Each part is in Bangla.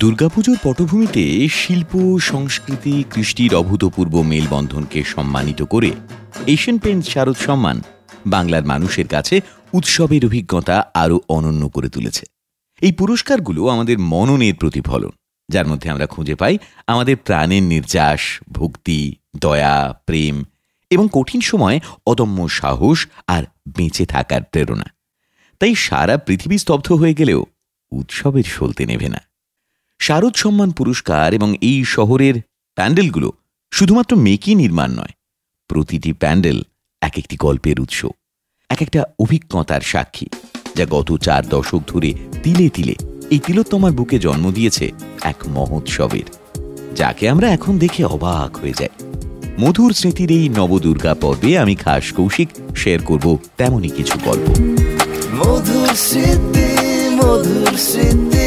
দুর্গাপুজোর পটভূমিতে শিল্প, সংস্কৃতি, কৃষ্টির অভূতপূর্ব মেলবন্ধনকে সম্মানিত করে এশিয়ান পেন্টস শারদ সম্মান বাংলার মানুষের কাছে উৎসবের অভিজ্ঞতা আরও অনন্য করে তুলেছে। এই পুরস্কারগুলো আমাদের মননের প্রতিফলন, যার মধ্যে আমরা খুঁজে পাই আমাদের প্রাণের নির্যাস, ভক্তি, দয়া, প্রেম এবং কঠিন সময় অদম্য সাহস আর বেঁচে থাকার প্রেরণা। তাই সারা পৃথিবী স্তব্ধ হয়ে গেলেও উৎসবের সলতে নেবে না। শারদ সম্মান পুরস্কার এবং এই শহরের প্যান্ডেলগুলো শুধুমাত্র মেকি নির্মাণ নয়, প্রতিটি প্যান্ডেল এক একটি গল্পের উৎস এক একটা অভিজ্ঞতার সাক্ষী, যা গত চার দশক ধরে তিলে তিলে এই তিলোত্তমার বুকে জন্ম দিয়েছে এক মহোৎসবের, যাকে আমরা এখন দেখে অবাক হয়ে যাই। মধুর স্মৃতির এই নবদুর্গা পর্বে আমি খাস কৌশিক শেয়ার করব তেমনই কিছু গল্প। মধুর স্মৃতি মধুর স্মৃতি।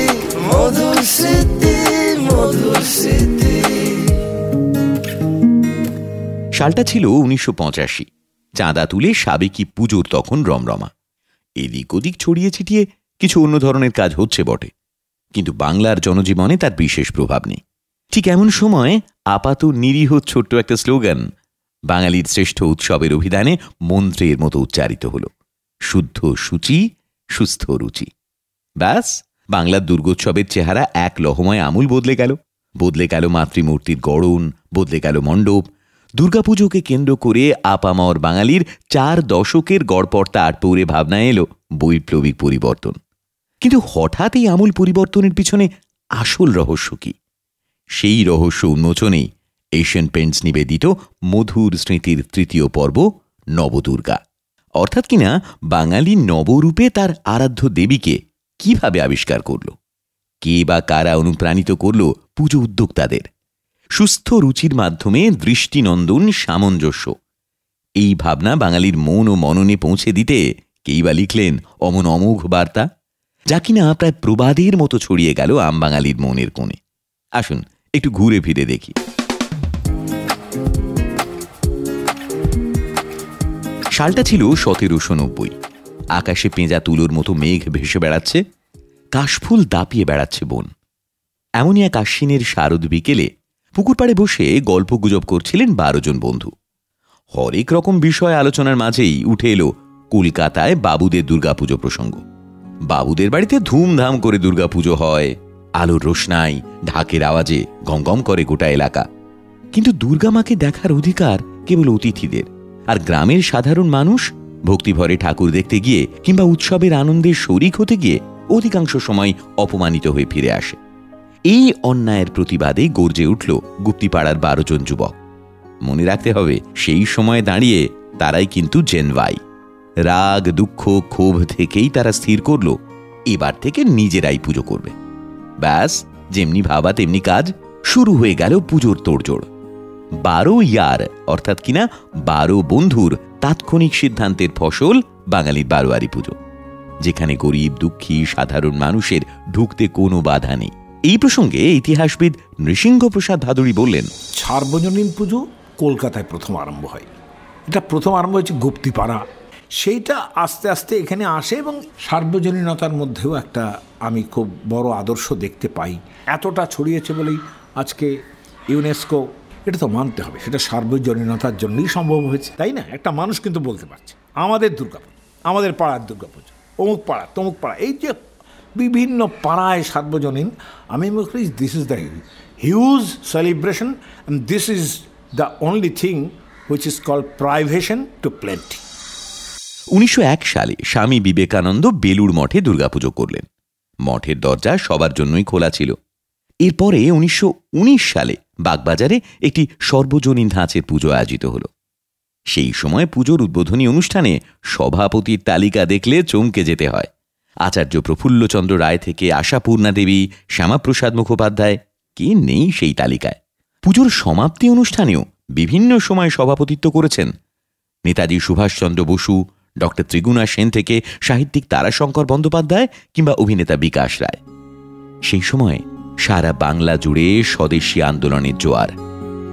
সালটা ছিল উনিশশো পঁচাশি। চাঁদা তুলে সাবেকি পুজোর তখন রমরমা। এদিক ওদিক ছড়িয়ে ছিটিয়ে কিছু অন্য ধরনের কাজ হচ্ছে বটে। কিন্তু বাংলার জনজীবনে তার বিশেষ প্রভাব নেই। ঠিক এমন সময় আপাত নিরীহ ছোট্ট একটা স্লোগান, বাঙালির শ্রেষ্ঠ উৎসবের অভিধানে মন্ত্রের মতো উচ্চারিত হল। শুদ্ধ সূচি, সুস্থ রুচি। ব্যাস বাংলার দুর্গোৎসবের চেহারা এক লহময় আমূল বদলে গেল। বদলে গেল মাতৃমূর্তির গড়ন, বদলে গেল মণ্ডপ। দুর্গাপুজোকে কেন্দ্র করে আপামর বাঙালির চার দশকের গড়পর্তা আটপৌরে ভাবনা এলো বৈপ্লবিক পরিবর্তন। কিন্তু হঠাৎ এই আমূল পরিবর্তনের পিছনে আসল রহস্য কি? সেই রহস্য উন্মোচনেই এশিয়ান পেন্টস নিবেদিত মধুর স্মৃতির তৃতীয় পর্ব নবদুর্গা। অর্থাৎ কিনা বাঙালি নবরূপে তার আরাধ্য দেবীকে কীভাবে আবিষ্কার করল? কে বা কারা অনুপ্রাণিত করল পুজো উদ্যোক্তাদের? সুস্থ রুচির মাধ্যমে দৃষ্টিনন্দন সামঞ্জস্য। এই ভাবনা বাঙালির মন ও মননে পৌঁছে দিতে কেই বা লিখলেন অমন অমোঘ বার্তা? যা কিনা প্রায় প্রবাদের মতো ছড়িয়ে গেল আম বাঙালির মনের কোণে। আসুন, একটু ঘুরে ফিরে দেখি। সালটা ছিল সতেরোশো নব্বই। আকাশে পেঁজা তুলোর মতো মেঘ ভেসে বেড়াচ্ছে। কাশফুল দাপিয়ে বেড়াচ্ছে বোন। এমনই এক আশ্বিনের শারদ বিকেলে পুকুর পাড়ে বসে গল্প গুজব করছিলেন বারো জন বন্ধু। হরেক রকম বিষয় আলোচনার মাঝেই উঠে এলো কলকাতায় বাবুদের দুর্গাপুজো প্রসঙ্গ। বাবুদের বাড়িতে ধুমধাম করে দুর্গাপুজো হয়, আলোর রোশনাই, ঢাকের আওয়াজে গমগম করে গোটা এলাকা। কিন্তু দুর্গা মাকে দেখার অধিকার কেবল অতিথিদের, আর গ্রামের সাধারণ মানুষ ভক্তিভরে ঠাকুর দেখতে গিয়ে কিংবা উৎসবের আনন্দের শরিক হতে গিয়ে অধিকাংশ সময় অপমানিত হয়ে ফিরে আসে। এই অন্যায়ের প্রতিবাদে গর্জে উঠল গুপ্তিপাড়ার বারো জন যুবক। মনে রাখতে হবে, সেই সময় দাঁড়িয়ে তারাই কিন্তু জেনভাই রাগ, দুঃখ, ক্ষোভ থেকেই তারা স্থির করল, এবার থেকে নিজেরাই পুজো করবে। ব্যাস, যেমনি ভাবা তেমনি কাজ শুরু হয়ে গেল পুজোর তোড়জোড়। বারো ইয়ার, অর্থাৎ কিনা বারো বন্ধুর তাৎক্ষণিক সিদ্ধান্তের ফসল বাঙালির বারোয়ারি পুজো। যেখানে গরিব, দুঃখী, সাধারণ মানুষের ঢুকতে কোনো বাধা নেই। এই প্রসঙ্গে ইতিহাসবিদ নৃসিংহ প্রসাদ ভাদুরী বললেন, সার্বজনীন পুজো কলকাতায় প্রথম আরম্ভ হয়। এটা প্রথম আরম্ভ হয়েছে গুপ্তিপাড়া। সেইটা আস্তে আস্তে এখানে আসে এবং সার্বজনীনতার মধ্যেও একটা আমি খুব বড় আদর্শ দেখতে পাই। এতটা ছড়িয়েছে বলেই আজকে ইউনেস্কো, এটা তো মানতে হবে, সেটা সার্বজনীনতার জন্যই সম্ভব হয়েছে, তাই না? একটা মানুষ কিন্তু বলতে পারছে, আমাদের দুর্গাপুজো, আমাদের পাড়ার দুর্গাপুজো। অমুক পাড়া, তমুক পাড়া। এই যে বিভিন্ন পাড়ায় সার্বজনীন, আমি মনে করি this is the huge celebration this is the only thing which is call privation to plenty উনিশশো সালে স্বামী বিবেকানন্দ বেলুড় মঠে দুর্গাপুজো করলেন। মঠের দরজা সবার জন্যই খোলা ছিল। এরপরে উনিশশো উনিশ সালে বাগবাজারে একটি সর্বজনীন ধাঁচের পুজো আয়োজিত হল। সেই সময় পুজোর উদ্বোধনী অনুষ্ঠানে সভাপতির তালিকা দেখলে চমকে যেতে হয়। আচার্য প্রফুল্লচন্দ্র রায় থেকে আশাপূর্ণা দেবী, শ্যামাপ্রসাদ মুখোপাধ্যায়, কে নেই সেই তালিকায়? পুজোর সমাপ্তি অনুষ্ঠানেও বিভিন্ন সময় সভাপতিত্ব করেছেন নেতাজি সুভাষচন্দ্র বসু, ডক্টর ত্রিগুণা সেন থেকে সাহিত্যিক তারাশঙ্কর বন্দ্যোপাধ্যায় কিংবা অভিনেতা বিকাশ রায়। সেই সময় সারা বাংলা জুড়ে স্বদেশী আন্দোলনের জোয়ার।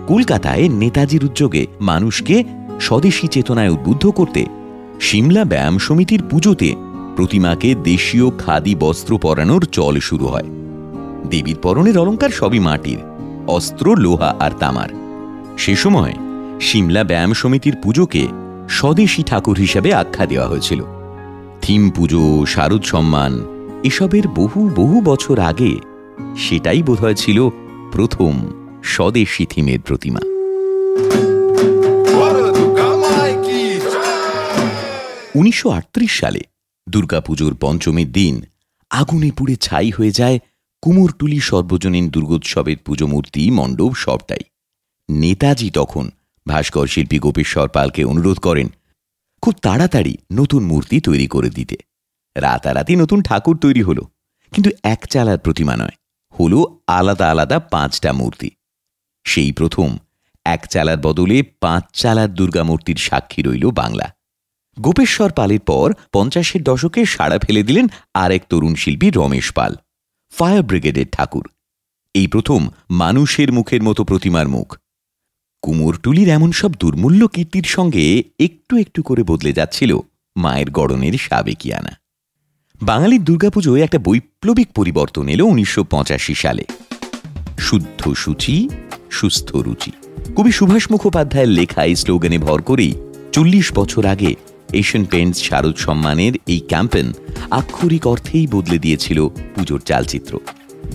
কলকাতায় নেতাজির উদ্যোগে মানুষকে স্বদেশী চেতনায় উদ্বুদ্ধ করতে সিমলা ব্যায়াম সমিতির পুজোতে প্রতিমাকে দেশীয় খাদি বস্ত্র পরানোর চল শুরু হয়। দেবীর পরনের অলঙ্কার সবই মাটির, অস্ত্র, লোহা আর তামার। সে সময় সিমলা ব্যায়াম সমিতির পুজোকে স্বদেশী ঠাকুর হিসেবে আখ্যা দেওয়া হয়েছিল। থিম পুজো, শারদ সম্মান, এসবের বহু বহু বছর আগে সেটাই বোধহয় ছিল প্রথম স্বদেশী থিমের প্রতিমা। উনিশশো আটত্রিশ সালে দুর্গাপুজোর পঞ্চমীর দিন আগুনে পুড়ে ছাই হয়ে যায় কুমোরটুলি সর্বজনীন দুর্গোৎসবের পুজো মূর্তি মণ্ডপ সবটাই। নেতাজি তখন ভাস্কর শিল্পী গোপেশ্বর পালকে অনুরোধ করেন, খুব তাড়াতাড়ি নতুন মূর্তি তৈরি করে দিতে। রাতারাতি নতুন ঠাকুর তৈরি হলো, কিন্তু এক চালার প্রতিমা নয়, হলো আলাদা আলাদা পাঁচটা মূর্তি। সেই প্রথম এক চালার বদলে পাঁচ চালার দুর্গামূর্তির সাক্ষী রইল বাংলা। গোপেশ্বর পালের পর পঞ্চাশের দশকে সাড়া ফেলে দিলেন আরেক তরুণ শিল্পী রমেশ পাল, ফায়ার ব্রিগেডের ঠাকুর। এই প্রথম মানুষের মুখের মতো প্রতিমার মুখ। কুমোরটুলির এমন সব দুর্মূল্য কীর্তির সঙ্গে একটু একটু করে বদলে যাচ্ছিল মায়ের গড়নের সাবেকিয়ানা। বাঙালির দুর্গাপুজোয় একটা বৈপ্লবিক পরিবর্তন এলো উনিশশো পঁচাশি সালে। শুদ্ধ সূচি, সুস্থ রুচি। কবি সুভাষ মুখোপাধ্যায়ের লেখা এই স্লোগানে ভর করেই চল্লিশ বছর আগে এশিয়ান পেন্টস শারদ সম্মানের এই ক্যাম্পেন আক্ষরিক অর্থেই বদলে দিয়েছিল পুজোর চালচিত্র।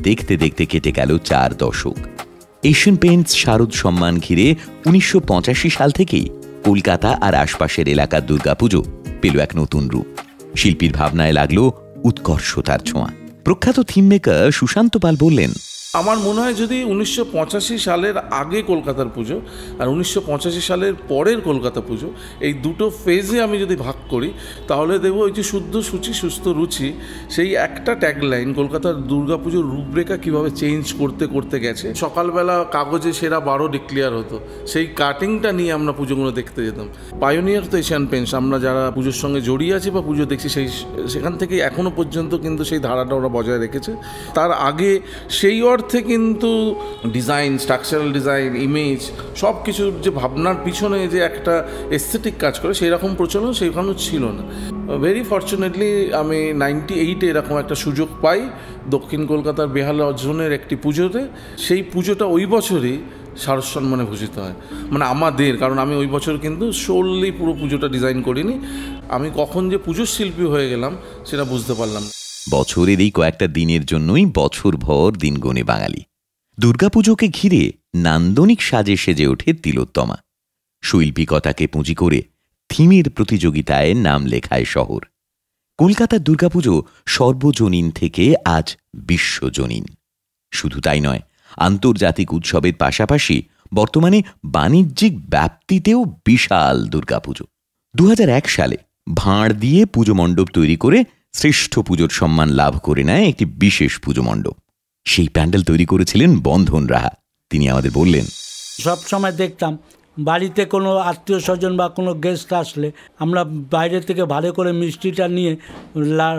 দেখতে দেখতে কেটে গেল চার দশক। এশিয়ান পেন্টস শারদ সম্মান ঘিরে উনিশশো পঁচাশি সাল থেকেই কলকাতা আর আশপাশের এলাকার দুর্গাপুজো পেল এক নতুন রূপ। শিল্পীর ভাবনায় লাগল উৎকর্ষতার ছোঁয়া। প্রখ্যাত থিম মেকার সুশান্ত পাল বললেন আমার মনে হয় যদি উনিশশো পঁচাশি সালের আগে কলকাতার পুজো আর উনিশশো পঁচাশি সালের পরের কলকাতা পুজো, এই দুটো ফেজে আমি যদি ভাগ করি, তাহলে দেখব ওই যে শুদ্ধ সূচি, সুস্থ রুচি, সেই একটা ট্যাগলাইন কলকাতার দুর্গাপুজোর রূপরেখা কীভাবে চেঞ্জ করতে করতে গেছে। সকালবেলা কাগজে সেরা বারো ডিক্লেয়ার হতো, সেই কাটিংটা নিয়ে আমরা পুজোগুলো দেখতে যেতাম। পায়োনিয়ার তো এশিয়ান পেন্স আমরা যারা পুজোর সঙ্গে জড়িয়ে আছি বা পুজো দেখছি, সেই সেখান থেকে এখনও পর্যন্ত কিন্তু সেই ধারাটা ওরা বজায় রেখেছে। তার আগে সেই অর্থে কিন্তু ডিজাইন স্ট্রাকচারাল ডিজাইন ইমেজ সব কিছুর যে ভাবনার পিছনে যে একটা এস্থেটিক কাজ করে সেই রকম প্রচলন সেইখানেও ছিল না। ভেরি ফর্চুনেটলি আমি নাইনটি এইটে এরকম একটা সুযোগ পাই দক্ষিণ কলকাতার বেহাল অর্জনের একটি পুজোতে। সেই পুজোটা ওই বছরই শারদ সম্মানে ভূষিত হয়। মানে আমাদের, কারণ আমি ওই বছর কিন্তু সোললি পুরো পুজোটা ডিজাইন করিনি। আমি কখন যে পুজোর শিল্পী হয়ে গেলাম, সেটা বুঝতে পারলাম বছরের এই কয়েকটা দিনের জন্যই বছরভর দিন গণে বাঙালি। দুর্গাপুজোকে ঘিরে নান্দনিক সাজে সেজে ওঠে তিলোত্তমা। শৈল্পিকতাকে পুঁজি করে থিমের প্রতিযোগিতায় নাম লেখায় শহর। কলকাতার দুর্গাপুজো সর্বজনীন থেকে আজ বিশ্বজনীন। শুধু তাই নয়, আন্তর্জাতিক উৎসবের পাশাপাশি বর্তমানে বাণিজ্যিক ব্যাপ্তিতেও বিশাল দুর্গাপুজো। দু হাজার এক সালে ভাঁড় দিয়ে পুজো মণ্ডপ তৈরি করে শ্রেষ্ঠ পুজোর সম্মান লাভ করে নেয় একটি বিশেষ পুজো মণ্ডপ। সেই প্যান্ডেল তৈরি করেছিলেন বন্ধন রাহা। তিনি আমাদের বললেন, সব সময় দেখতাম, বাড়িতে কোনো আত্মীয় স্বজন বা কোনো গেস্ট আসলে আমরা বাইরে থেকে ভালো করে মিষ্টিটা নিয়ে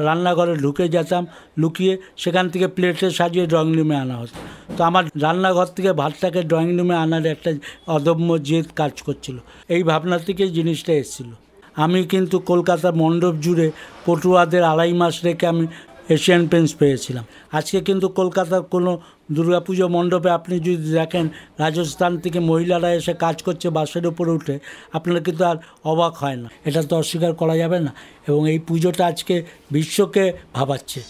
রান্নাঘরে ঢুকে যেতাম, লুকিয়ে সেখান থেকে প্লেটে সাজিয়ে ড্রয়িং রুমে আনা হতো। তো আমার রান্নাঘর থেকে ভাতটাকে ড্রয়িং রুমে আনার একটা অদম্য জেদ কাজ করছিল। এই ভাবনা থেকেই জিনিসটা এসেছিল। আমি কিন্তু কলকাতা মণ্ডপ জুড়ে পটুয়াদের আড়াই মাস রেখে আমি এশিয়ান পেন্টস পেয়েছিলাম। আজকে কিন্তু কলকাতার কোনো দুর্গাপুজো মণ্ডপে আপনি যদি দেখেন, রাজস্থান থেকে মহিলারা এসে কাজ করছে বাসের উপরে উঠে, আপনারা কিন্তু আর অবাক হয় না। এটা তো অস্বীকার করা যাবে না এবং এই পুজোটা আজকে বিশ্বকে ভাবাচ্ছে।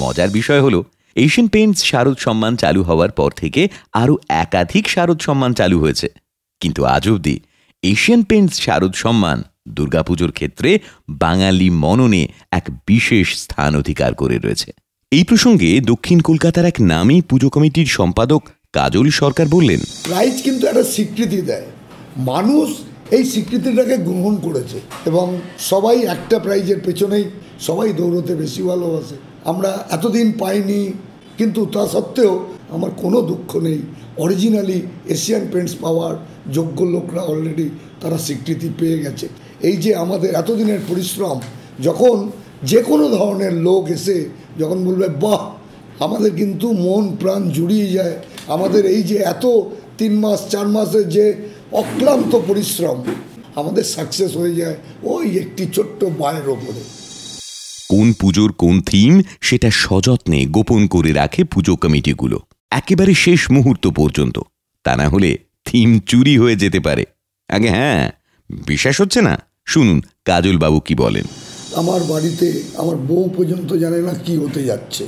মজার বিষয় হলো এশিয়ান পেন্টস শারদ সম্মান চালু হওয়ার পর থেকে আরও একাধিক শারদ সম্মান চালু হয়েছে। কিন্তু আজ অবধি এশিয়ান পেইন্টস শারদ সম্মান দুর্গাপুজোর ক্ষেত্রে বাঙালি মননে এক বিশেষ স্থান অধিকার করে রয়েছে। এই প্রসঙ্গে দক্ষিণ কলকাতার এক নামী পুজো কমিটির সম্পাদক কাজল সরকার বললেন প্রাইজ কিন্তু একটা স্বীকৃতি দেয়। মানুষ এই স্বীকৃতিটাকে গ্রহণ করেছে এবং সবাই একটা প্রাইজের পেছনেই সবাই দৌড়তে বেশি ভালোবাসে। আমরা এতদিন পাইনি, কিন্তু তা সত্ত্বেও আমার কোনো দুঃখ নেই। অরিজিনালি এশিয়ান পেন্টস পাওয়ার যোগ্য লোকরা অলরেডি তারা স্বীকৃতি পেয়ে গেছে। এই যে আমাদের এতদিনের পরিশ্রম, যখন যে কোনো ধরনের লোক এসে যখন বলবে, বাহ, আমাদের কিন্তু মন প্রাণ জুড়িয়ে যায়। আমাদের এই যে এত তিন মাস, চার মাসের যে অক্লান্ত পরিশ্রম, আমাদের সাকসেস হয়ে যায় ওই একটি ছোট্ট বায়ের ওপরে। কোন পুজোর কোন থিম সেটা সযত্নে গোপন করে রাখে পুজো কমিটিগুলো। একেবারে শেষ মুহূর্ত পর্যন্ত। তা না হলে থিম চুরি হয়ে যেতে পারে। আগে হ্যাঁ বিশ্বাস হচ্ছে না? শুনুন কাজল বাবু কি বলেন। আমার বাড়িতে আমার বউ পর্যন্ত জানে না কি হতে যাচ্ছে।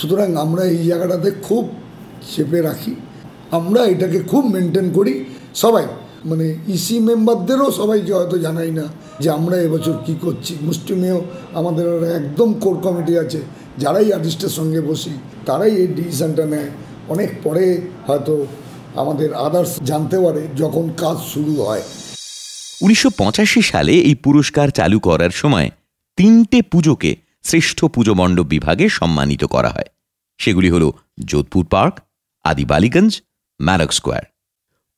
সুতরাং আমরা এই জায়গাটাতে খুব চেপে রাখি। আমরা এটাকে খুব মেনটেন করি। সবাই মানে ইসি মেম্বারদেরও সবাইকে হয়তো জানাই না যে আমরা এবছর কি করছি। মুষ্টিমেয় আমাদের একদম কোর কমিটি আছে। যারাই আর্টিস্টের সঙ্গে বসি, তারাই এই ডিসিশানটা নেয়। অনেক পরে হয়তো আমাদের আদার্স জানতে পারে যখন কাজ শুরু হয়। উনিশশো পঁচাশি সালে এই পুরস্কার চালু করার সময় তিনটে পুজোকে শ্রেষ্ঠ পুজো মণ্ডপ বিভাগে সম্মানিত করা হয়। সেগুলি হল যোধপুর পার্ক আদি বালিগঞ্জ ম্যারক স্কোয়ার।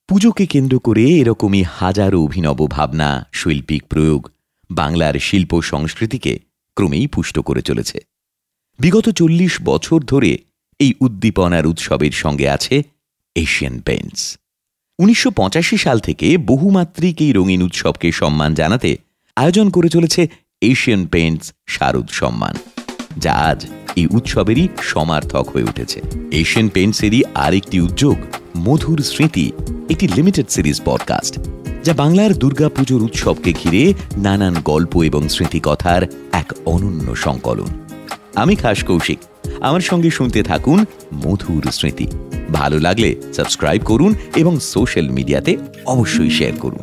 পুজোকে কেন্দ্র করে এরকমই হাজারো অভিনব ভাবনা, শৈল্পিক প্রয়োগ বাংলার শিল্প সংস্কৃতিকে ক্রমেই পুষ্ট করে চলেছে। বিগত চল্লিশ বছর ধরে এই উদ্দীপনার উৎসবের সঙ্গে আছে এশিয়ান পেন্টস উনিশশো পঁচাশি সাল থেকে বহুমাত্রিক এই রঙিন উৎসবকে সম্মান জানাতে আয়োজন করে চলেছে এশিয়ান পেন্টস শারদ সম্মান, যা আজ এই উৎসবেরই সমার্থক হয়ে উঠেছে। এশিয়ান পেন্টসেরই আরেকটি উদ্যোগ, মধুর স্মৃতি, একটি লিমিটেড সিরিজ পডকাস্ট যা বাংলার দুর্গাপুজোর উৎসবকে ঘিরে নানান গল্প এবং স্মৃতিকথার এক অনন্য সংকলন। আমি খাস কৌশিক, আমার সঙ্গে শুনতে থাকুন মধুর স্মৃতি। ভালো লাগলে সাবস্ক্রাইব করুন এবং সোশ্যাল মিডিয়াতে অবশ্যই শেয়ার করুন।